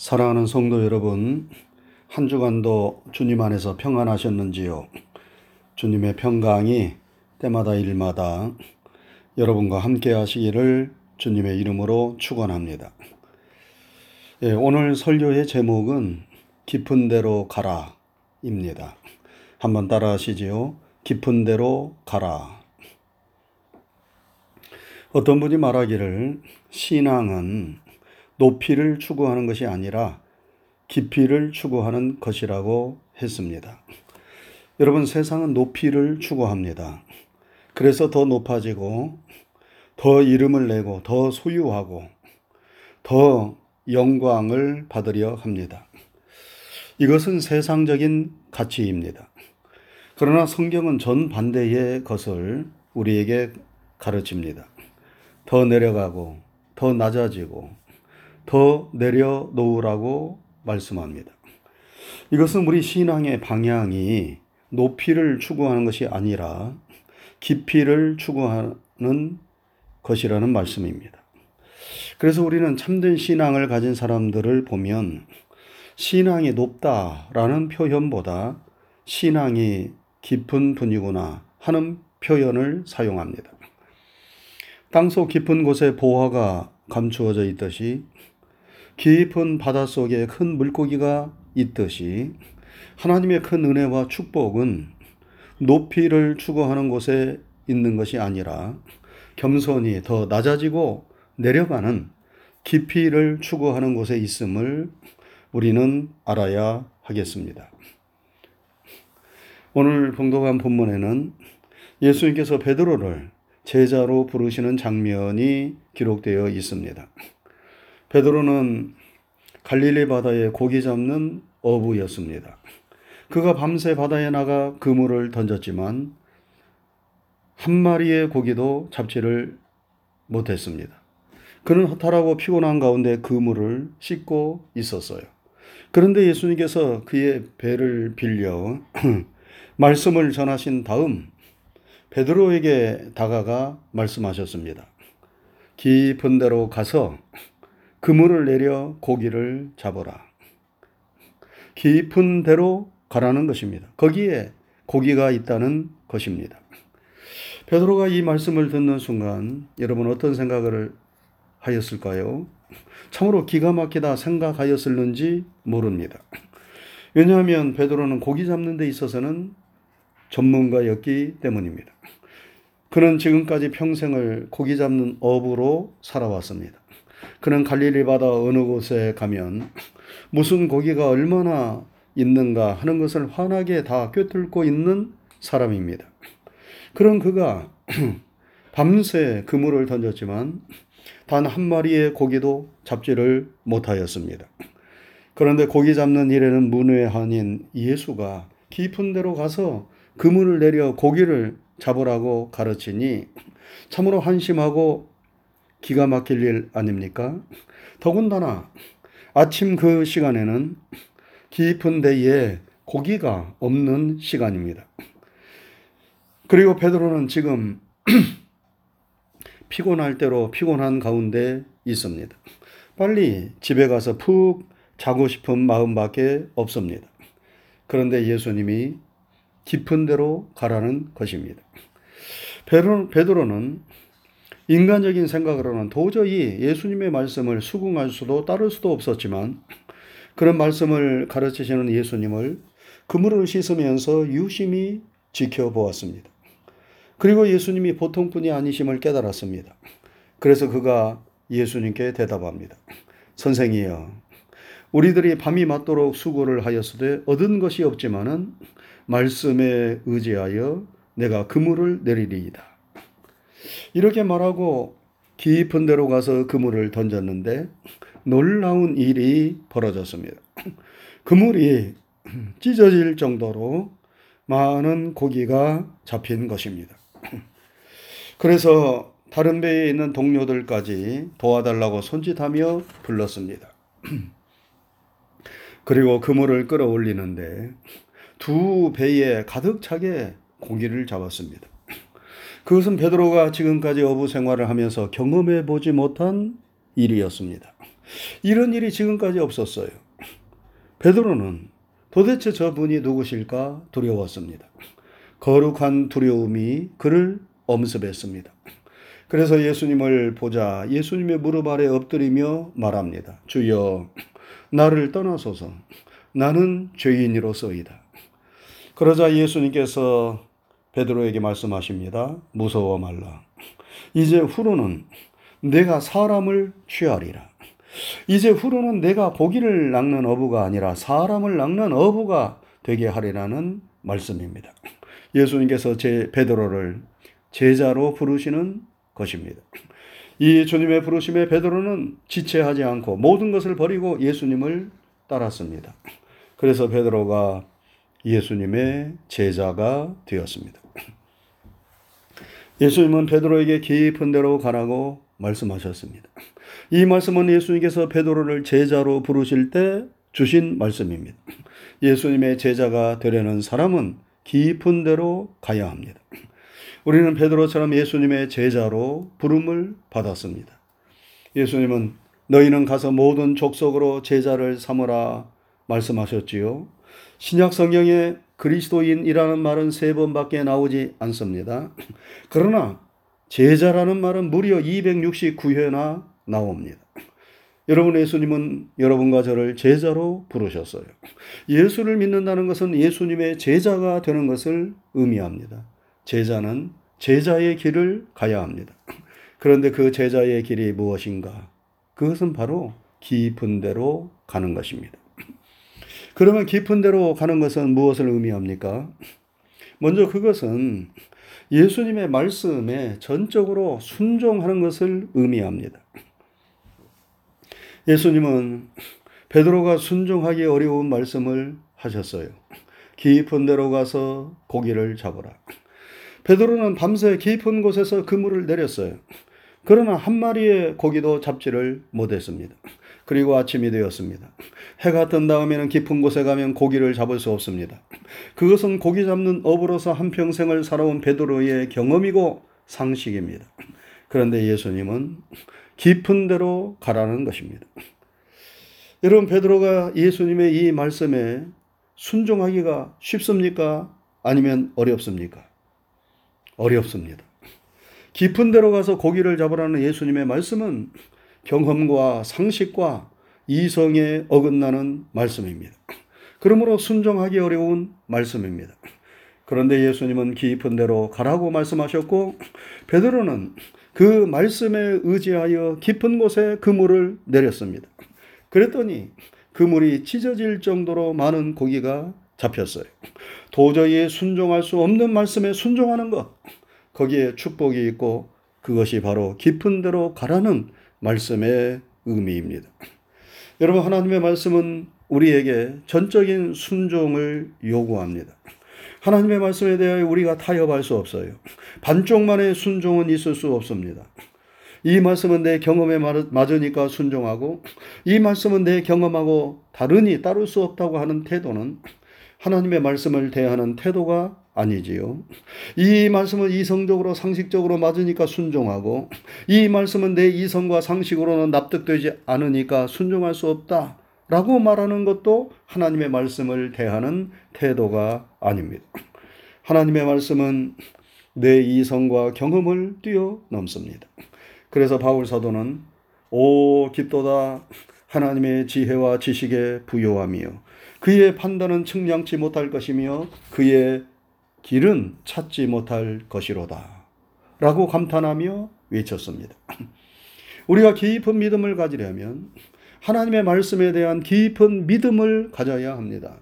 사랑하는 성도 여러분, 한 주간도 주님 안에서 평안하셨는지요? 주님의 평강이 때마다 일마다 여러분과 함께 하시기를 주님의 이름으로 축원합니다. 예, 오늘 설교의 제목은 깊은 데로 가라입니다. 한번 따라 하시지요. 깊은 데로 가라. 어떤 분이 말하기를 신앙은 높이를 추구하는 것이 아니라 깊이를 추구하는 것이라고 했습니다. 여러분, 세상은 높이를 추구합니다. 그래서 더 높아지고, 더 이름을 내고, 더 소유하고, 더 영광을 받으려 합니다. 이것은 세상적인 가치입니다. 그러나 성경은 전반대의 것을 우리에게 가르칩니다. 더 내려가고, 더 낮아지고, 더 내려놓으라고 말씀합니다. 이것은 우리 신앙의 방향이 높이를 추구하는 것이 아니라 깊이를 추구하는 것이라는 말씀입니다. 그래서 우리는 참된 신앙을 가진 사람들을 보면 신앙이 높다라는 표현보다 신앙이 깊은 분이구나 하는 표현을 사용합니다. 땅속 깊은 곳에 보화가 감추어져 있듯이 깊은 바닷속에 큰 물고기가 있듯이 하나님의 큰 은혜와 축복은 높이를 추구하는 곳에 있는 것이 아니라 겸손히 더 낮아지고 내려가는 깊이를 추구하는 곳에 있음을 우리는 알아야 하겠습니다. 오늘 봉독한 본문에는 예수님께서 베드로를 제자로 부르시는 장면이 기록되어 있습니다. 베드로는 갈릴리 바다에 고기 잡는 어부였습니다. 그가 밤새 바다에 나가 그물을 던졌지만 한 마리의 고기도 잡지를 못했습니다. 그는 허탈하고 피곤한 가운데 그물을 씻고 있었어요. 그런데 예수님께서 그의 배를 빌려 말씀을 전하신 다음 베드로에게 다가가 말씀하셨습니다. 깊은 데로 가서 그물을 내려 고기를 잡아라. 깊은 데로 가라는 것입니다. 거기에 고기가 있다는 것입니다. 베드로가 이 말씀을 듣는 순간 여러분 어떤 생각을 하였을까요? 참으로 기가 막히다 생각하였을는지 모릅니다. 왜냐하면 베드로는 고기 잡는 데 있어서는 전문가였기 때문입니다. 그는 지금까지 평생을 고기 잡는 어부로 살아왔습니다. 그는 갈릴리 바다 어느 곳에 가면 무슨 고기가 얼마나 있는가 하는 것을 환하게 다 꿰뚫고 있는 사람입니다. 그런 그가 밤새 그물을 던졌지만 단 한 마리의 고기도 잡지를 못하였습니다. 그런데 고기 잡는 일에는 문외한인 예수가 깊은 데로 가서 그물을 내려 고기를 잡으라고 가르치니 참으로 한심하고 기가 막힐 일 아닙니까? 더군다나 아침 그 시간에는 깊은 데에 고기가 없는 시간입니다. 그리고 베드로는 지금 피곤할 대로 피곤한 가운데 있습니다. 빨리 집에 가서 푹 자고 싶은 마음밖에 없습니다. 그런데 예수님이 깊은 데로 가라는 것입니다. 베드로는 인간적인 생각으로는 도저히 예수님의 말씀을 수긍할 수도 따를 수도 없었지만 그런 말씀을 가르치시는 예수님을 그물을 씻으면서 유심히 지켜보았습니다. 그리고 예수님이 보통 분이 아니심을 깨달았습니다. 그래서 그가 예수님께 대답합니다. 선생이여, 우리들이 밤이 맞도록 수고를 하였으되 얻은 것이 없지만은 말씀에 의지하여 내가 그물을 내리리이다. 이렇게 말하고 깊은 데로 가서 그물을 던졌는데 놀라운 일이 벌어졌습니다. 그물이 찢어질 정도로 많은 고기가 잡힌 것입니다. 그래서 다른 배에 있는 동료들까지 도와달라고 손짓하며 불렀습니다. 그리고 그물을 끌어올리는데 두 배에 가득 차게 고기를 잡았습니다. 그것은 베드로가 지금까지 어부 생활을 하면서 경험해 보지 못한 일이었습니다. 이런 일이 지금까지 없었어요. 베드로는 도대체 저분이 누구실까 두려웠습니다. 거룩한 두려움이 그를 엄습했습니다. 그래서 예수님을 보자 예수님의 무릎 아래 엎드리며 말합니다. 주여, 나를 떠나소서. 나는 죄인이로서이다. 그러자 예수님께서 베드로에게 말씀하십니다. 무서워 말라. 이제 후로는 내가 사람을 취하리라. 이제 후로는 내가 고기를 낚는 어부가 아니라 사람을 낚는 어부가 되게 하리라는 말씀입니다. 예수님께서 제 베드로를 제자로 부르시는 것입니다. 이 주님의 부르심에 베드로는 지체하지 않고 모든 것을 버리고 예수님을 따랐습니다. 그래서 베드로가 예수님의 제자가 되었습니다. 예수님은 베드로에게 깊은 데로 가라고 말씀하셨습니다. 이 말씀은 예수님께서 베드로를 제자로 부르실 때 주신 말씀입니다. 예수님의 제자가 되려는 사람은 깊은 데로 가야 합니다. 우리는 베드로처럼 예수님의 제자로 부름을 받았습니다. 예수님은 너희는 가서 모든 족속으로 제자를 삼으라 말씀하셨지요. 신약 성경에 그리스도인이라는 말은 세 번밖에 나오지 않습니다. 그러나 제자라는 말은 무려 269회나 나옵니다. 여러분 예수님은 여러분과 저를 제자로 부르셨어요. 예수를 믿는다는 것은 예수님의 제자가 되는 것을 의미합니다. 제자는 제자의 길을 가야 합니다. 그런데 그 제자의 길이 무엇인가? 그것은 바로 깊은 데로 가는 것입니다. 그러면 깊은 데로 가는 것은 무엇을 의미합니까? 먼저 그것은 예수님의 말씀에 전적으로 순종하는 것을 의미합니다. 예수님은 베드로가 순종하기 어려운 말씀을 하셨어요. 깊은 데로 가서 고기를 잡으라. 베드로는 밤새 깊은 곳에서 그물을 내렸어요. 그러나 한 마리의 고기도 잡지를 못했습니다. 그리고 아침이 되었습니다. 해가 뜬 다음에는 깊은 곳에 가면 고기를 잡을 수 없습니다. 그것은 고기 잡는 업으로서 한평생을 살아온 베드로의 경험이고 상식입니다. 그런데 예수님은 깊은 데로 가라는 것입니다. 여러분 베드로가 예수님의 이 말씀에 순종하기가 쉽습니까? 아니면 어렵습니까? 어렵습니다. 깊은 데로 가서 고기를 잡으라는 예수님의 말씀은 경험과 상식과 이성에 어긋나는 말씀입니다. 그러므로 순종하기 어려운 말씀입니다. 그런데 예수님은 깊은 데로 가라고 말씀하셨고 베드로는 그 말씀에 의지하여 깊은 곳에 그물을 내렸습니다. 그랬더니 그물이 찢어질 정도로 많은 고기가 잡혔어요. 도저히 순종할 수 없는 말씀에 순종하는 것. 거기에 축복이 있고 그것이 바로 깊은 데로 가라는 말씀의 의미입니다. 여러분, 하나님의 말씀은 우리에게 전적인 순종을 요구합니다. 하나님의 말씀에 대하여 우리가 타협할 수 없어요. 반쪽만의 순종은 있을 수 없습니다. 이 말씀은 내 경험에 맞으니까 순종하고, 이 말씀은 내 경험하고 다르니 따를 수 없다고 하는 태도는 하나님의 말씀을 대하는 태도가 아니지요. 이 말씀은 이성적으로 상식적으로 맞으니까 순종하고 이 말씀은 내 이성과 상식으로는 납득되지 않으니까 순종할 수 없다. 라고 말하는 것도 하나님의 말씀을 대하는 태도가 아닙니다. 하나님의 말씀은 내 이성과 경험을 뛰어넘습니다. 그래서 바울 사도는 오 깊도다 하나님의 지혜와 지식에 부요하며 그의 판단은 측량치 못할 것이며 그의 길은 찾지 못할 것이로다. 라고 감탄하며 외쳤습니다. 우리가 깊은 믿음을 가지려면 하나님의 말씀에 대한 깊은 믿음을 가져야 합니다.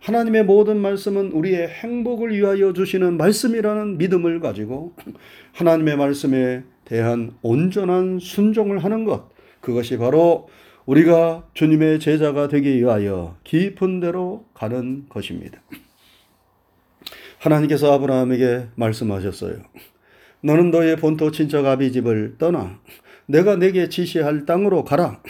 하나님의 모든 말씀은 우리의 행복을 위하여 주시는 말씀이라는 믿음을 가지고 하나님의 말씀에 대한 온전한 순종을 하는 것, 그것이 바로 우리가 주님의 제자가 되기 위하여 깊은 데로 가는 것입니다. 하나님께서 아브라함에게 말씀하셨어요. 너는 너의 본토 친척 아비 집을 떠나 내가 내게 지시할 땅으로 가라.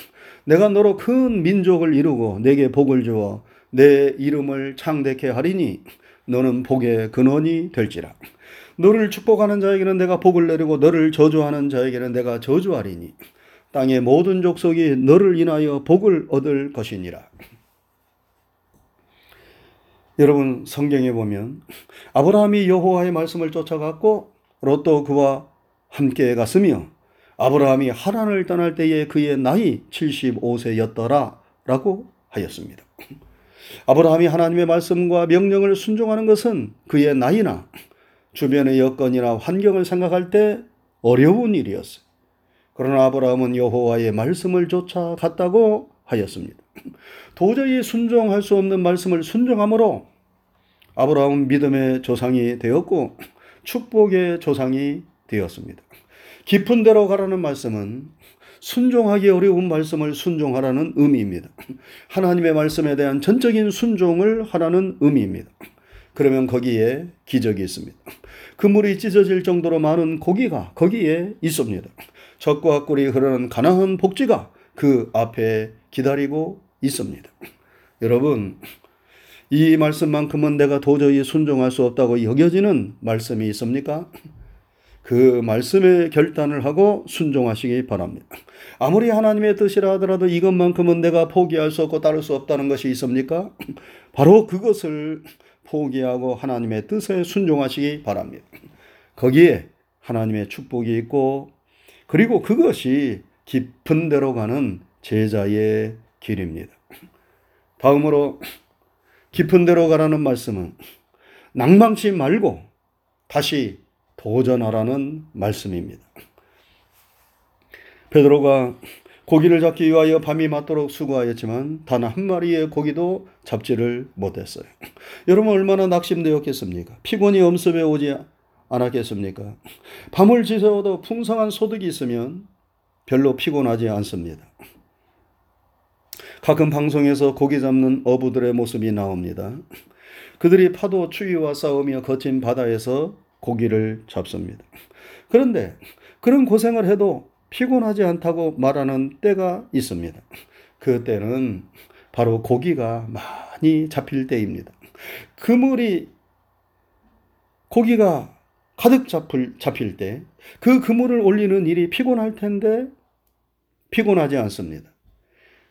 내가 너로 큰 민족을 이루고 내게 복을 주어 내 이름을 창대케 하리니 너는 복의 근원이 될지라. 너를 축복하는 자에게는 내가 복을 내리고 너를 저주하는 자에게는 내가 저주하리니 땅의 모든 족속이 너를 인하여 복을 얻을 것이니라. 여러분 성경에 보면 아브라함이 여호와의 말씀을 쫓아갔고 롯도 그와 함께 갔으며 아브라함이 하란을 떠날 때에 그의 나이 75세였더라 라고 하였습니다. 아브라함이 하나님의 말씀과 명령을 순종하는 것은 그의 나이나 주변의 여건이나 환경을 생각할 때 어려운 일이었어요. 그러나 아브라함은 여호와의 말씀을 쫓아갔다고 하였습니다. 도저히 순종할 수 없는 말씀을 순종함으로 아브라함은 믿음의 조상이 되었고 축복의 조상이 되었습니다. 깊은 데로 가라는 말씀은 순종하기 어려운 말씀을 순종하라는 의미입니다. 하나님의 말씀에 대한 전적인 순종을 하라는 의미입니다. 그러면 거기에 기적이 있습니다. 그물이 찢어질 정도로 많은 고기가 거기에 있습니다. 적과 꿀이 흐르는 가나안 복지가 그 앞에 기다리고 있습니다. 여러분, 이 말씀만큼은 내가 도저히 순종할 수 없다고 여겨지는 말씀이 있습니까? 그 말씀에 결단을 하고 순종하시기 바랍니다. 아무리 하나님의 뜻이라 하더라도 이것만큼은 내가 포기할 수 없고 따를 수 없다는 것이 있습니까? 바로 그것을 포기하고 하나님의 뜻에 순종하시기 바랍니다. 거기에 하나님의 축복이 있고 그리고 그것이 깊은 데로 가는 제자의 길입니다. 다음으로 깊은 데로 가라는 말씀은 낭망치 말고 다시 도전하라는 말씀입니다. 베드로가 고기를 잡기 위하여 밤이 맞도록 수고하였지만 단 한 마리의 고기도 잡지를 못했어요. 여러분 얼마나 낙심되었겠습니까? 피곤이 엄습해 오지 않았겠습니까? 밤을 지새워도 풍성한 소득이 있으면 별로 피곤하지 않습니다. 가끔 방송에서 고기 잡는 어부들의 모습이 나옵니다. 그들이 파도 추위와 싸우며 거친 바다에서 고기를 잡습니다. 그런데 그런 고생을 해도 피곤하지 않다고 말하는 때가 있습니다. 그 때는 바로 고기가 많이 잡힐 때입니다. 그물이 고기가 가득 잡힐, 잡힐 때, 그 그물을 올리는 일이 피곤할 텐데, 피곤하지 않습니다.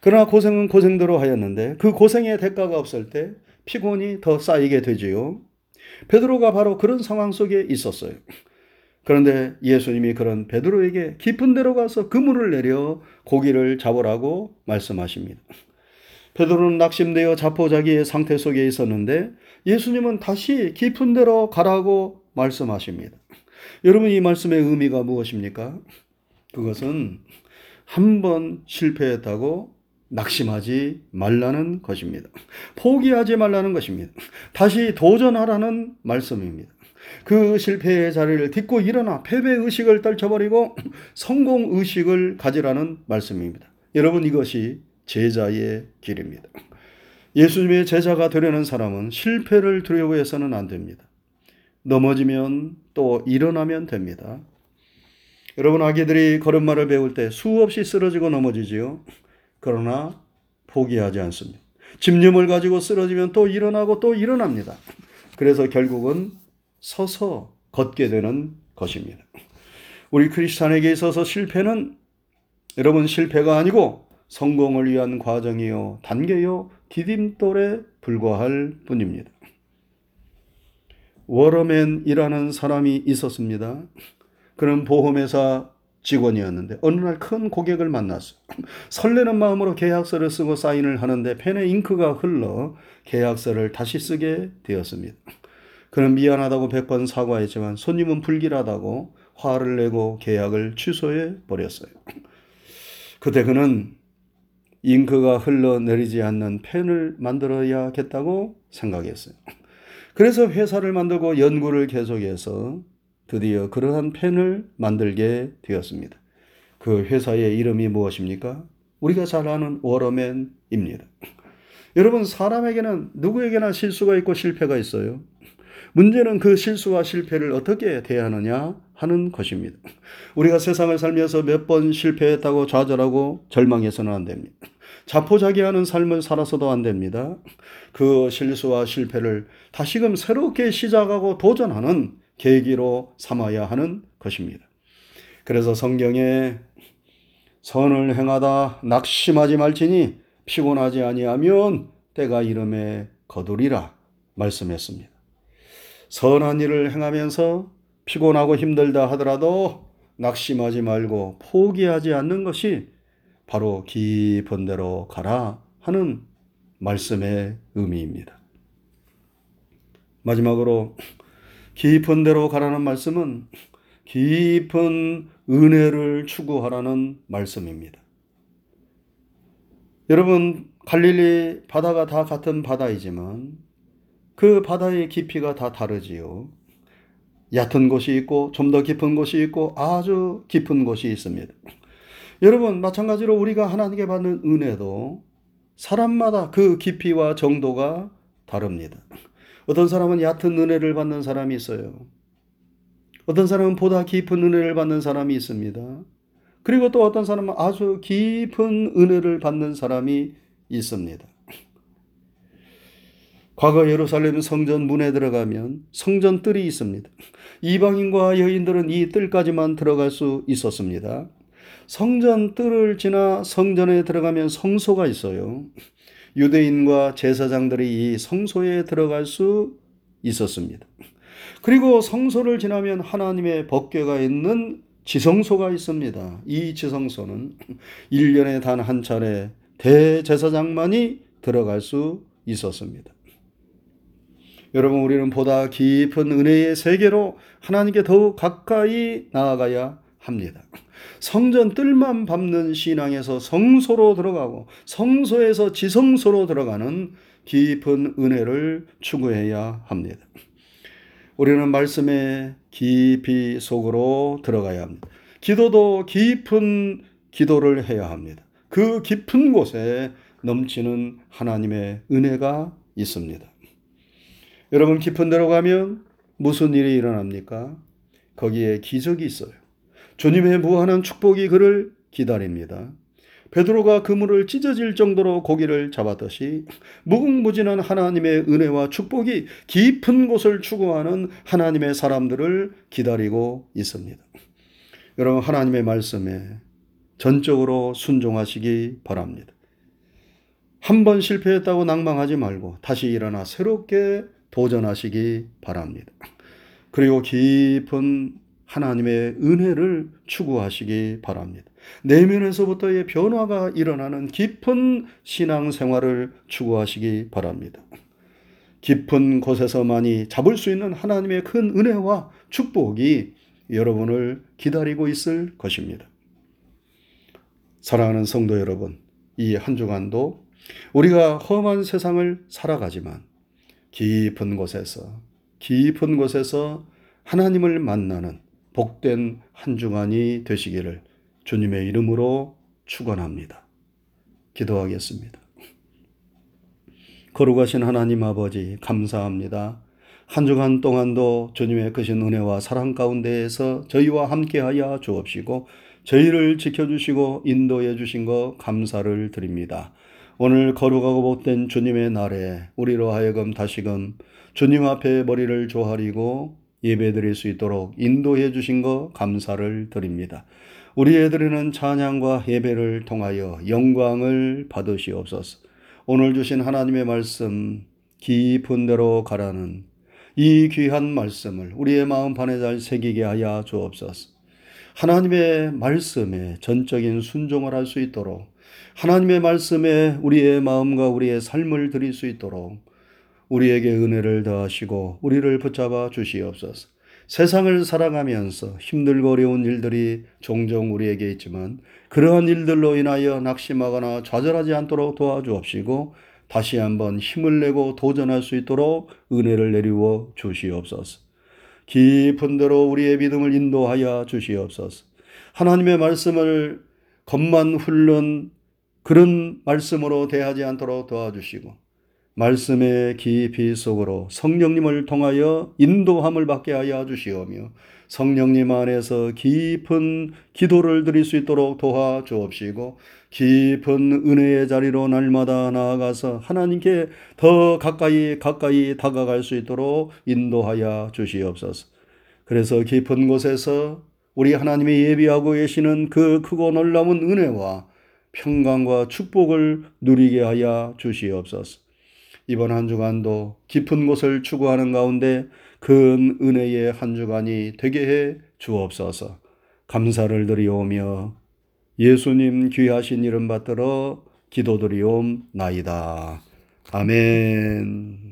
그러나 고생은 고생대로 하였는데, 그 고생의 대가가 없을 때, 피곤이 더 쌓이게 되지요. 베드로가 바로 그런 상황 속에 있었어요. 그런데 예수님이 그런 베드로에게 깊은 데로 가서 그물을 내려 고기를 잡으라고 말씀하십니다. 베드로는 낙심되어 자포자기의 상태 속에 있었는데 예수님은 다시 깊은 데로 가라고 말씀하십니다. 여러분 이 말씀의 의미가 무엇입니까? 그것은 한 번 실패했다고 낙심하지 말라는 것입니다. 포기하지 말라는 것입니다. 다시 도전하라는 말씀입니다. 그 실패의 자리를 딛고 일어나 패배 의식을 떨쳐버리고 성공 의식을 가지라는 말씀입니다. 여러분 이것이 제자의 길입니다. 예수님의 제자가 되려는 사람은 실패를 두려워해서는 안 됩니다. 넘어지면 또 일어나면 됩니다. 여러분 아기들이 걸음마를 배울 때 수없이 쓰러지고 넘어지지요. 그러나 포기하지 않습니다. 집념을 가지고 쓰러지면 또 일어나고 또 일어납니다. 그래서 결국은 서서 걷게 되는 것입니다. 우리 크리스찬에게 있어서 실패는 여러분 실패가 아니고 성공을 위한 과정이요, 단계요, 디딤돌에 불과할 뿐입니다. 워러맨이라는 사람이 있었습니다. 그는 보험회사 직원이었는데 어느 날 큰 고객을 만났어요. 설레는 마음으로 계약서를 쓰고 사인을 하는데 펜에 잉크가 흘러 계약서를 다시 쓰게 되었습니다. 그는 미안하다고 100번 사과했지만 손님은 불길하다고 화를 내고 계약을 취소해 버렸어요. 그때 그는 잉크가 흘러내리지 않는 펜을 만들어야겠다고 생각했어요. 그래서 회사를 만들고 연구를 계속해서 드디어 그러한 펜을 만들게 되었습니다. 그 회사의 이름이 무엇입니까? 우리가 잘 아는 워러맨입니다. 여러분, 사람에게는 누구에게나 실수가 있고 실패가 있어요. 문제는 그 실수와 실패를 어떻게 대하느냐 하는 것입니다. 우리가 세상을 살면서 몇 번 실패했다고 좌절하고 절망해서는 안 됩니다. 자포자기하는 삶을 살아서도 안 됩니다. 그 실수와 실패를 다시금 새롭게 시작하고 도전하는 계기로 삼아야 하는 것입니다. 그래서 성경에 선을 행하다 낙심하지 말지니 피곤하지 아니하면 때가 이름에 거두리라 말씀했습니다. 선한 일을 행하면서 피곤하고 힘들다 하더라도 낙심하지 말고 포기하지 않는 것이 바로 깊은 데로 가라 하는 말씀의 의미입니다. 마지막으로 깊은 데로 가라는 말씀은 깊은 은혜를 추구하라는 말씀입니다. 여러분, 갈릴리 바다가 다 같은 바다이지만 그 바다의 깊이가 다 다르지요. 얕은 곳이 있고 좀 더 깊은 곳이 있고 아주 깊은 곳이 있습니다. 여러분, 마찬가지로 우리가 하나님께 받는 은혜도 사람마다 그 깊이와 정도가 다릅니다. 어떤 사람은 얕은 은혜를 받는 사람이 있어요. 어떤 사람은 보다 깊은 은혜를 받는 사람이 있습니다. 그리고 또 어떤 사람은 아주 깊은 은혜를 받는 사람이 있습니다. 과거 예루살렘 성전 문에 들어가면 성전 뜰이 있습니다. 이방인과 여인들은 이 뜰까지만 들어갈 수 있었습니다. 성전 뜰을 지나 성전에 들어가면 성소가 있어요. 유대인과 제사장들이 이 성소에 들어갈 수 있었습니다. 그리고 성소를 지나면 하나님의 법궤가 있는 지성소가 있습니다. 이 지성소는 1년에 단 한 차례 대제사장만이 들어갈 수 있었습니다. 여러분, 우리는 보다 깊은 은혜의 세계로 하나님께 더욱 가까이 나아가야 합니다. 성전 뜰만 밟는 신앙에서 성소로 들어가고 성소에서 지성소로 들어가는 깊은 은혜를 추구해야 합니다. 우리는 말씀의 깊이 속으로 들어가야 합니다. 기도도 깊은 기도를 해야 합니다. 그 깊은 곳에 넘치는 하나님의 은혜가 있습니다. 여러분 깊은 데로 가면 무슨 일이 일어납니까? 거기에 기적이 있어요. 주님의 무한한 축복이 그를 기다립니다. 베드로가 그물을 찢어질 정도로 고기를 잡았듯이 무궁무진한 하나님의 은혜와 축복이 깊은 곳을 추구하는 하나님의 사람들을 기다리고 있습니다. 여러분 하나님의 말씀에 전적으로 순종하시기 바랍니다. 한 번 실패했다고 낭망하지 말고 다시 일어나 새롭게 도전하시기 바랍니다. 그리고 깊은 하나님의 은혜를 추구하시기 바랍니다. 내면에서부터의 변화가 일어나는 깊은 신앙 생활을 추구하시기 바랍니다. 깊은 곳에서만이 잡을 수 있는 하나님의 큰 은혜와 축복이 여러분을 기다리고 있을 것입니다. 사랑하는 성도 여러분, 이 한 주간도 우리가 험한 세상을 살아가지만 깊은 곳에서, 깊은 곳에서 하나님을 만나는 복된 한 주간이 되시기를 주님의 이름으로 축원합니다. 기도하겠습니다. 거룩하신 하나님 아버지 감사합니다. 한 주간 동안도 주님의 크신 은혜와 사랑 가운데에서 저희와 함께하여 주옵시고 저희를 지켜주시고 인도해 주신 것 감사를 드립니다. 오늘 거룩하고 복된 주님의 날에 우리로 하여금 다시금 주님 앞에 머리를 조아리고 예배 드릴 수 있도록 인도해 주신 것 감사를 드립니다. 우리 애들에는 찬양과 예배를 통하여 영광을 받으시옵소서. 오늘 주신 하나님의 말씀 깊은 데로 가라는 이 귀한 말씀을 우리의 마음 판에 잘 새기게 하여 주옵소서. 하나님의 말씀에 전적인 순종을 할 수 있도록 하나님의 말씀에 우리의 마음과 우리의 삶을 드릴 수 있도록 우리에게 은혜를 더하시고 우리를 붙잡아 주시옵소서. 세상을 살아가면서 힘들고 어려운 일들이 종종 우리에게 있지만 그러한 일들로 인하여 낙심하거나 좌절하지 않도록 도와주옵시고 다시 한번 힘을 내고 도전할 수 있도록 은혜를 내리워 주시옵소서. 깊은 데로 우리의 믿음을 인도하여 주시옵소서. 하나님의 말씀을 겉만 훑는 그런 말씀으로 대하지 않도록 도와주시고 말씀의 깊이 속으로 성령님을 통하여 인도함을 받게 하여 주시오며 성령님 안에서 깊은 기도를 드릴 수 있도록 도와 주옵시고 깊은 은혜의 자리로 날마다 나아가서 하나님께 더 가까이 가까이 다가갈 수 있도록 인도하여 주시옵소서. 그래서 깊은 곳에서 우리 하나님이 예비하고 계시는 그 크고 놀라운 은혜와 평강과 축복을 누리게 하여 주시옵소서. 이번 한 주간도 깊은 곳을 추구하는 가운데 큰 은혜의 한 주간이 되게 해 주옵소서. 감사를 드리오며 예수님 귀하신 이름 받들어 기도드리옵나이다. 아멘.